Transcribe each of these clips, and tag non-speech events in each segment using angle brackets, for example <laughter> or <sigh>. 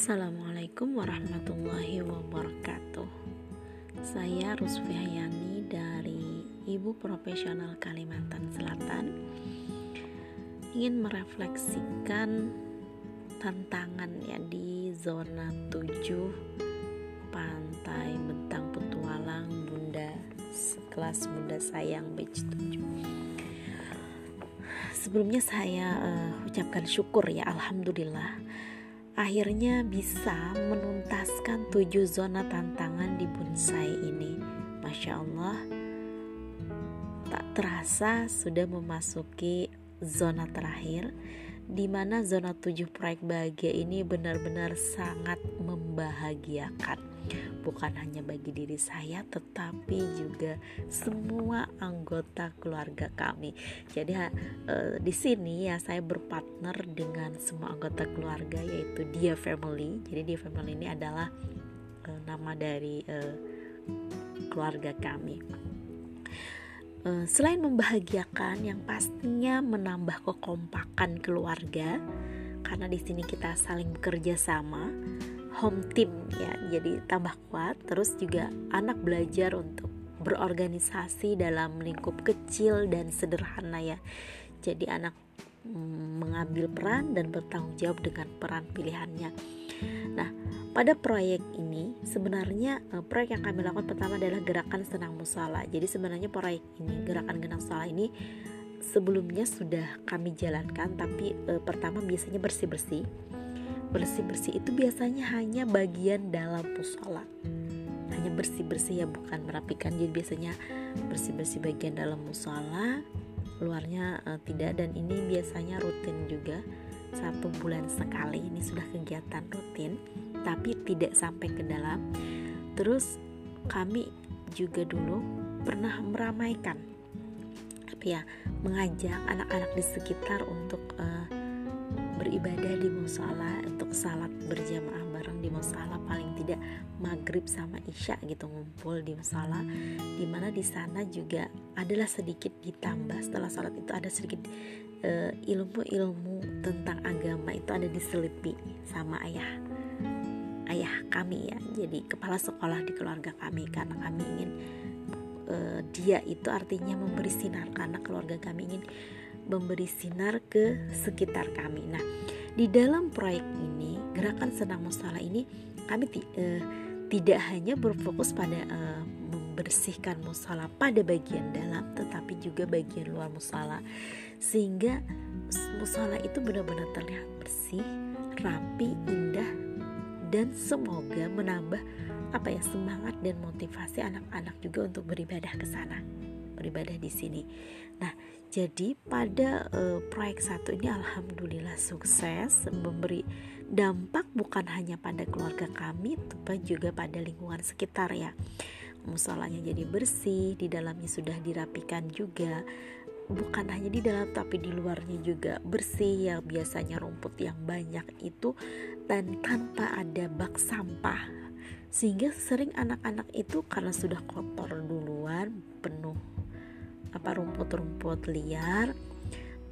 Assalamualaikum warahmatullahi wabarakatuh. Saya Rusfi Hayani dari Ibu Profesional Kalimantan Selatan. Ingin merefleksikan tantangan ya di zona 7 Pantai Bentang Petualang Bunda Kelas Bunda Sayang Beach 7 Sebelumnya saya uh, ucapkan syukur ya Alhamdulillah akhirnya bisa menuntaskan tujuh zona tantangan di bonsai ini. Masya Allah, tak terasa sudah memasuki zona terakhir di mana zona tujuh proyek bahagia ini benar-benar sangat membahagiakan bukan hanya bagi diri saya tetapi juga semua anggota keluarga kami. Jadi uh, di sini ya saya berpartner dengan semua anggota keluarga yaitu Dia Family. Jadi Dia Family ini adalah uh, nama dari uh, keluarga kami. Uh, selain membahagiakan yang pastinya menambah kekompakan keluarga karena di sini kita saling bekerja sama home team ya jadi tambah kuat terus juga anak belajar untuk berorganisasi dalam lingkup kecil dan sederhana ya. Jadi anak mm, mengambil peran dan bertanggung jawab dengan peran pilihannya nah pada proyek ini sebenarnya eh, proyek yang kami lakukan pertama adalah gerakan senang musala jadi sebenarnya proyek ini gerakan genang musala ini sebelumnya sudah kami jalankan tapi e, pertama biasanya bersih bersih bersih-bersih itu biasanya hanya bagian dalam musola. Hanya bersih-bersih ya bukan merapikan. Jadi biasanya bersih-bersih bagian dalam musola luarnya uh, tidak. Dan ini biasanya rutin juga satu bulan sekali ini sudah kegiatan rutin tapi tidak sampai ke dalam. Terus kami juga dulu pernah meramaikan apa ya mengajak anak-anak di sekitar untuk uh, beribadah di musola untuk salat berjamaah bareng di musola paling tidak maghrib sama isya gitu ngumpul di musola di mana di sana juga adalah sedikit ditambah. Setelah salat itu ada sedikit uh, ilmu-ilmu tentang agama itu ada diselipi sama ayah ayah kami ya. Jadi kepala sekolah di keluarga kami karena kami ingin uh, dia itu artinya memberi sinar karena keluarga kami ingin memberi sinar ke sekitar kami. Nah, di dalam proyek ini, gerakan senang musala ini kami uh, tidak hanya berfokus pada uh, membersihkan musala pada bagian dalam, tetapi juga bagian luar musala, sehingga musala itu benar-benar terlihat bersih, rapi, indah, dan semoga menambah apa ya semangat dan motivasi anak-anak juga untuk beribadah ke sana beribadah di sini. Nah, jadi pada uh, proyek satu ini alhamdulillah sukses memberi dampak bukan hanya pada keluarga kami, tapi juga pada lingkungan sekitar ya. Musolanya jadi bersih, di dalamnya sudah dirapikan juga. Bukan hanya di dalam tapi di luarnya juga bersih yang biasanya rumput yang banyak itu dan tanpa ada bak sampah sehingga sering anak-anak itu karena sudah kotor duluan penuh apa rumput-rumput liar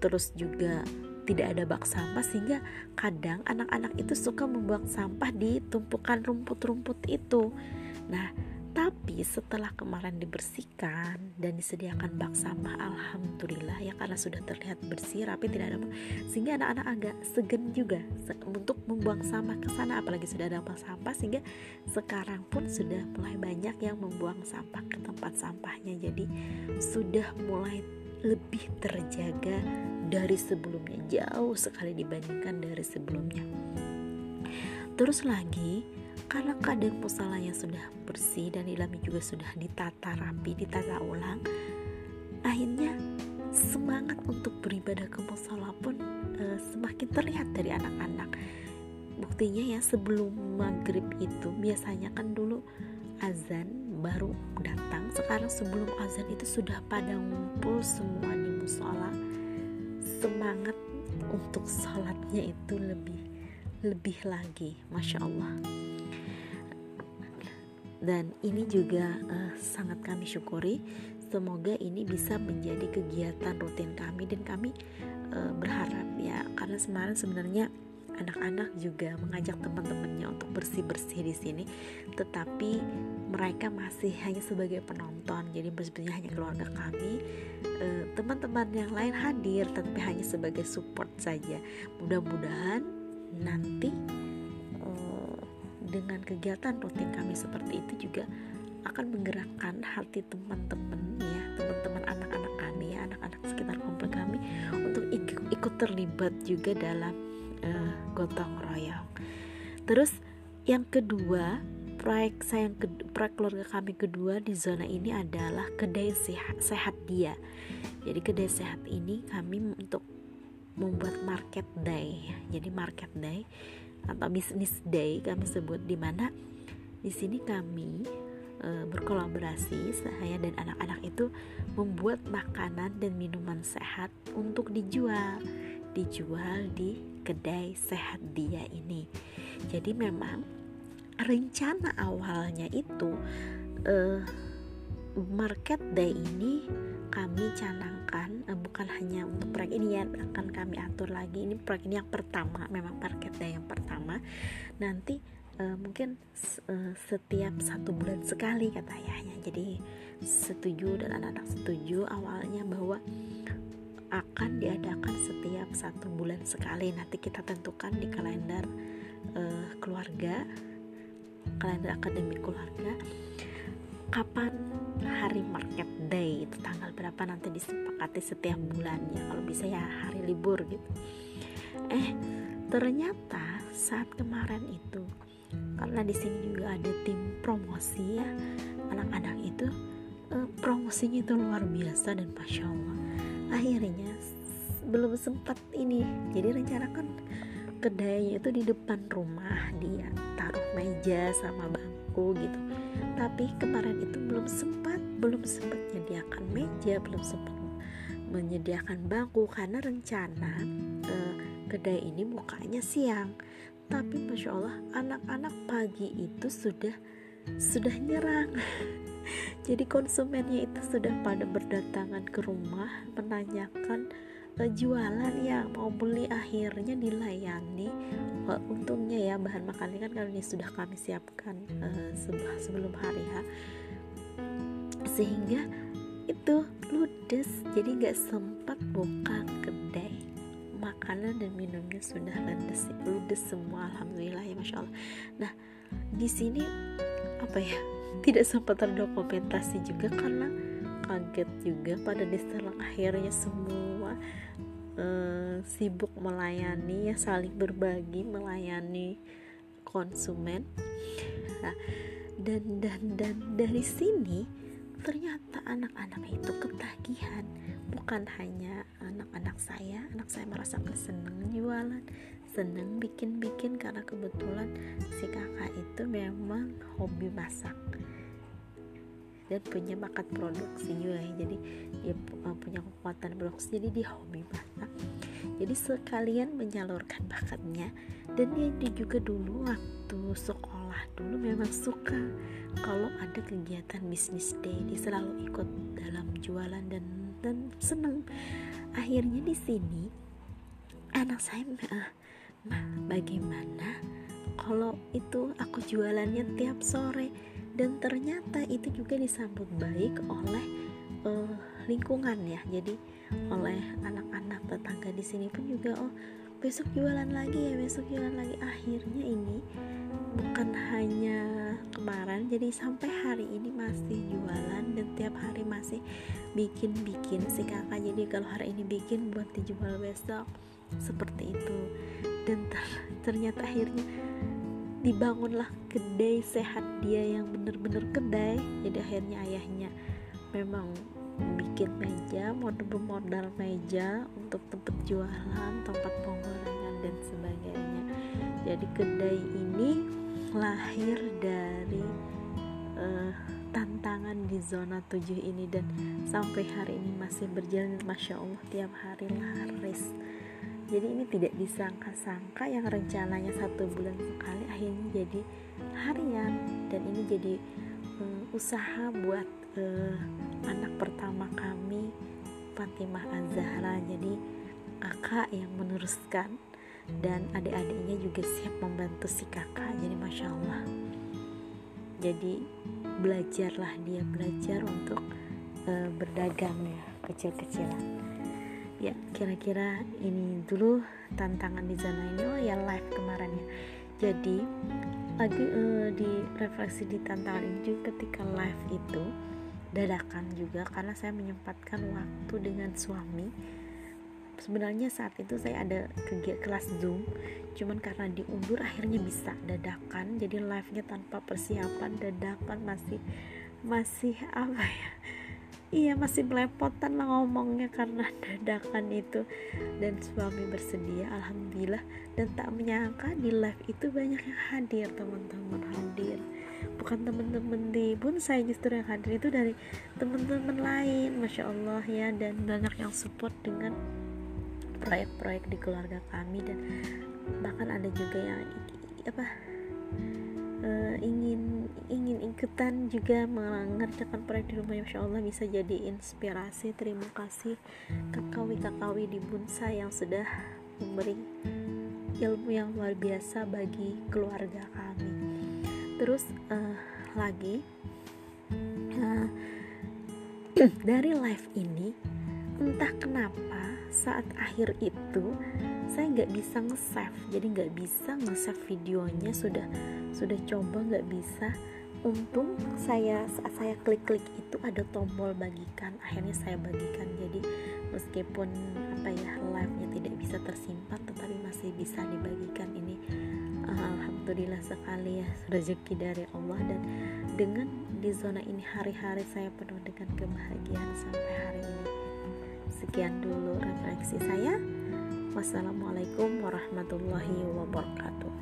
terus juga tidak ada bak sampah sehingga kadang anak-anak itu suka membuang sampah di tumpukan rumput-rumput itu. Nah, tapi setelah kemarin dibersihkan dan disediakan bak sampah, alhamdulillah ya karena sudah terlihat bersih, rapi, tidak ada sehingga anak-anak agak segen juga untuk membuang sampah ke sana apalagi sudah ada bak sampah sehingga sekarang pun sudah mulai banyak yang membuang sampah ke tempat sampahnya. Jadi sudah mulai lebih terjaga dari sebelumnya jauh sekali dibandingkan dari sebelumnya terus lagi karena keadaan musalanya sudah bersih dan dalamnya juga sudah ditata rapi ditata ulang akhirnya semangat untuk beribadah ke musala pun uh, semakin terlihat dari anak-anak. Buktinya ya sebelum maghrib itu biasanya kan dulu azan baru datang. Sekarang sebelum azan itu sudah pada ngumpul semua di musola. Semangat untuk sholatnya itu lebih lebih lagi masya Allah dan ini juga uh, sangat kami syukuri. Semoga ini bisa menjadi kegiatan rutin kami dan kami uh, berharap ya. Karena semalam sebenarnya anak-anak juga mengajak teman-temannya untuk bersih-bersih di sini. Tetapi mereka masih hanya sebagai penonton. Jadi bersihnya hanya keluarga kami. Eh, teman-teman yang lain hadir tapi hanya sebagai support saja. Mudah-mudahan nanti dengan kegiatan rutin kami seperti itu juga akan menggerakkan hati teman-teman ya teman-teman anak-anak kami ya anak-anak sekitar komplek kami untuk ikut, ikut terlibat juga dalam uh, gotong royong. Terus yang kedua proyek saya yang kedua, proyek keluarga kami kedua di zona ini adalah kedai sehat, sehat dia. Jadi kedai sehat ini kami untuk membuat market day jadi market day atau business day kami sebut di mana di sini kami e, berkolaborasi saya dan anak-anak itu membuat makanan dan minuman sehat untuk dijual. Dijual di kedai sehat dia ini. Jadi memang rencana awalnya itu e, market day ini kami canangkan eh, bukan hanya untuk proyek ini ya akan kami atur lagi. Ini proyek ini yang pertama memang market day yang pertama. Nanti uh, mungkin uh, setiap satu bulan sekali kata ayahnya. Jadi setuju dan anak-anak setuju awalnya bahwa akan diadakan setiap satu bulan sekali. Nanti kita tentukan di kalender uh, keluarga kalender akademik keluarga kapan hari market day itu? Tanggal berapa nanti disepakati setiap bulannya? Kalau bisa ya hari libur gitu. Eh ternyata saat kemarin itu karena di sini juga ada tim promosi ya anak-anak itu eh, promosinya itu luar biasa dan masya Allah. Akhirnya belum sempat ini jadi rencana kan kedainya itu di depan rumah dia taruh meja sama bangku gitu tapi kemarin itu belum sempat belum sempat menyediakan meja belum sempat menyediakan bangku karena rencana eh, kedai ini bukanya siang. Tapi masya Allah anak-anak pagi itu sudah sudah nyerang. <laughs> Jadi konsumennya itu sudah pada berdatangan ke rumah menanyakan jualan ya mau beli akhirnya dilayani. Uh, untungnya ya bahan makannya kan ini sudah kami siapkan uh, sebelum hari H. Sehingga itu ludes jadi nggak sempat buka kedai makanan dan minumnya sudah ludes ludes semua alhamdulillah ya masya Allah. Nah di sini apa ya <laughs> tidak sempat terdokumentasi juga karena kaget juga pada diselang akhirnya semua uh, sibuk melayani ya saling berbagi melayani konsumen. Nah, dan dan dan dari sini ternyata anak-anak itu ketagihan. Bukan hanya anak-anak saya anak saya merasa seneng jualan seneng bikin-bikin karena kebetulan si kakak itu memang hobi masak dan punya bakat produksi juga ya. Jadi dia punya kekuatan produksi jadi dia hobi masak jadi sekalian menyalurkan bakatnya dan dia juga dulu waktu sekolah dulu memang suka kalau ada kegiatan bisnis day. Dia selalu ikut dalam jualan dan dan senang akhirnya di sini anak saya mah bagaimana kalau itu aku jualannya tiap sore dan ternyata itu juga disambut baik oleh uh, lingkungan ya. Jadi oleh anak-anak tetangga di sini pun juga oh besok jualan lagi ya besok jualan lagi. Akhirnya ini bukan hanya kemarin jadi sampai hari ini masih jualan dan tiap hari masih bikin-bikin si kakak. Jadi kalau hari ini bikin buat dijual besok seperti itu. Dan ter ternyata akhirnya dibangunlah kedai sehat dia yang bener-bener kedai. Jadi akhirnya ayahnya memang bikin meja model modal meja untuk tempat jualan tempat penggorengan dan sebagainya. Jadi kedai ini lahir dari uh, tantangan di zona 7 ini dan sampai hari ini masih berjalan. Masya Allah tiap hari laris jadi ini tidak disangka-sangka yang rencananya satu bulan sekali akhirnya jadi harian. Dan ini jadi um, usaha buat uh, anak pertama kami Fatimah Azahra. Jadi kakak yang meneruskan dan adik-adiknya juga siap membantu si kakak. Jadi masya Allah. Jadi belajarlah dia belajar untuk uh, berdagang ya kecil-kecilan ya kira-kira ini dulu tantangan di zona ini oh ya live kemarin ya. Jadi lagi uh, di refleksi di tantangan ini juga ketika live itu dadakan juga karena saya menyempatkan waktu dengan suami. Sebenarnya saat itu saya ada kegiatan kelas zoom cuman karena diundur akhirnya bisa dadakan. Jadi live nya tanpa persiapan dadakan masih masih apa ya iya masih melepotan lah ngomongnya karena <laughs> dadakan itu. Dan suami bersedia alhamdulillah. Dan tak menyangka di live itu banyak yang hadir teman-teman hadir. Bukan teman-teman di saya justru yang hadir itu dari teman-teman lain masya Allah ya. Dan banyak yang support dengan proyek-proyek di keluarga kami. Dan bahkan ada juga yang apa uh, ingin ingin ikutan juga mengerjakan proyek di rumah Masya Allah bisa jadi inspirasi. Terima kasih kakawi-kakawi di Bunsa yang sudah memberi ilmu yang luar biasa bagi keluarga kami. Terus uh, lagi uh, <clears throat> dari live ini entah kenapa saat akhir itu saya nggak bisa nge-save. Jadi nggak bisa nge-save videonya sudah sudah coba nggak bisa untung saya saat saya klik-klik itu ada tombol bagikan akhirnya saya bagikan jadi meskipun apa ya live-nya tidak bisa tersimpan tetapi masih bisa dibagikan ini alhamdulillah sekali ya rezeki dari Allah dan dengan di zona ini hari-hari saya penuh dengan kebahagiaan sampai hari ini Sekian dulu refleksi saya. Wassalamualaikum warahmatullahi wabarakatuh.